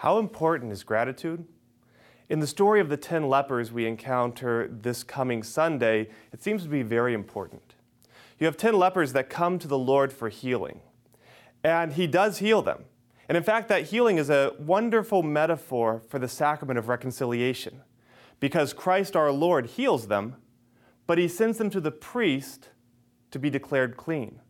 How important is gratitude? In the story of the 10 lepers we encounter this coming Sunday, it seems to be very important. You have 10 lepers that come to the Lord for healing, and He does heal them. And in fact, that healing is a wonderful metaphor for the sacrament of reconciliation, because Christ our Lord heals them, but He sends them to the priest to be declared clean.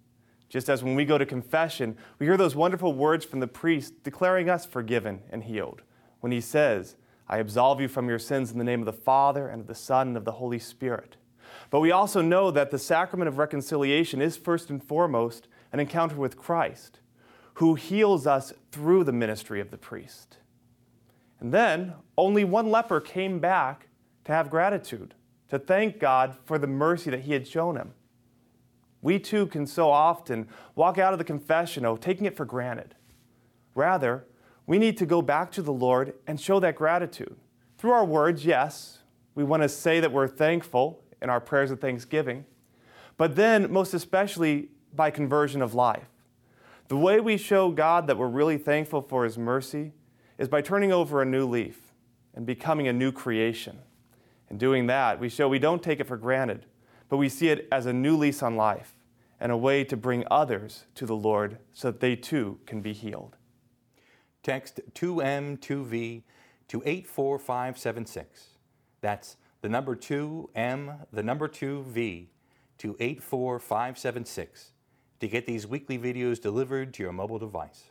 Just as when we go to confession, we hear those wonderful words from the priest declaring us forgiven and healed. When he says, I absolve you from your sins in the name of the Father and of the Son and of the Holy Spirit. But we also know that the sacrament of reconciliation is first and foremost an encounter with Christ, who heals us through the ministry of the priest. And then only one leper came back to have gratitude, to thank God for the mercy that he had shown him. We too can so often walk out of the confessional taking it for granted. Rather, we need to go back to the Lord and show that gratitude. Through our words, yes, we want to say that we're thankful in our prayers of thanksgiving, but then, most especially, by conversion of life. The way we show God that we're really thankful for His mercy is by turning over a new leaf and becoming a new creation. In doing that, we show we don't take it for granted, but we see it as a new lease on life and a way to bring others to the Lord so that they too can be healed. Text 2M2V to 84576. That's the number 2M, the number 2V to 84576 to get these weekly videos delivered to your mobile device.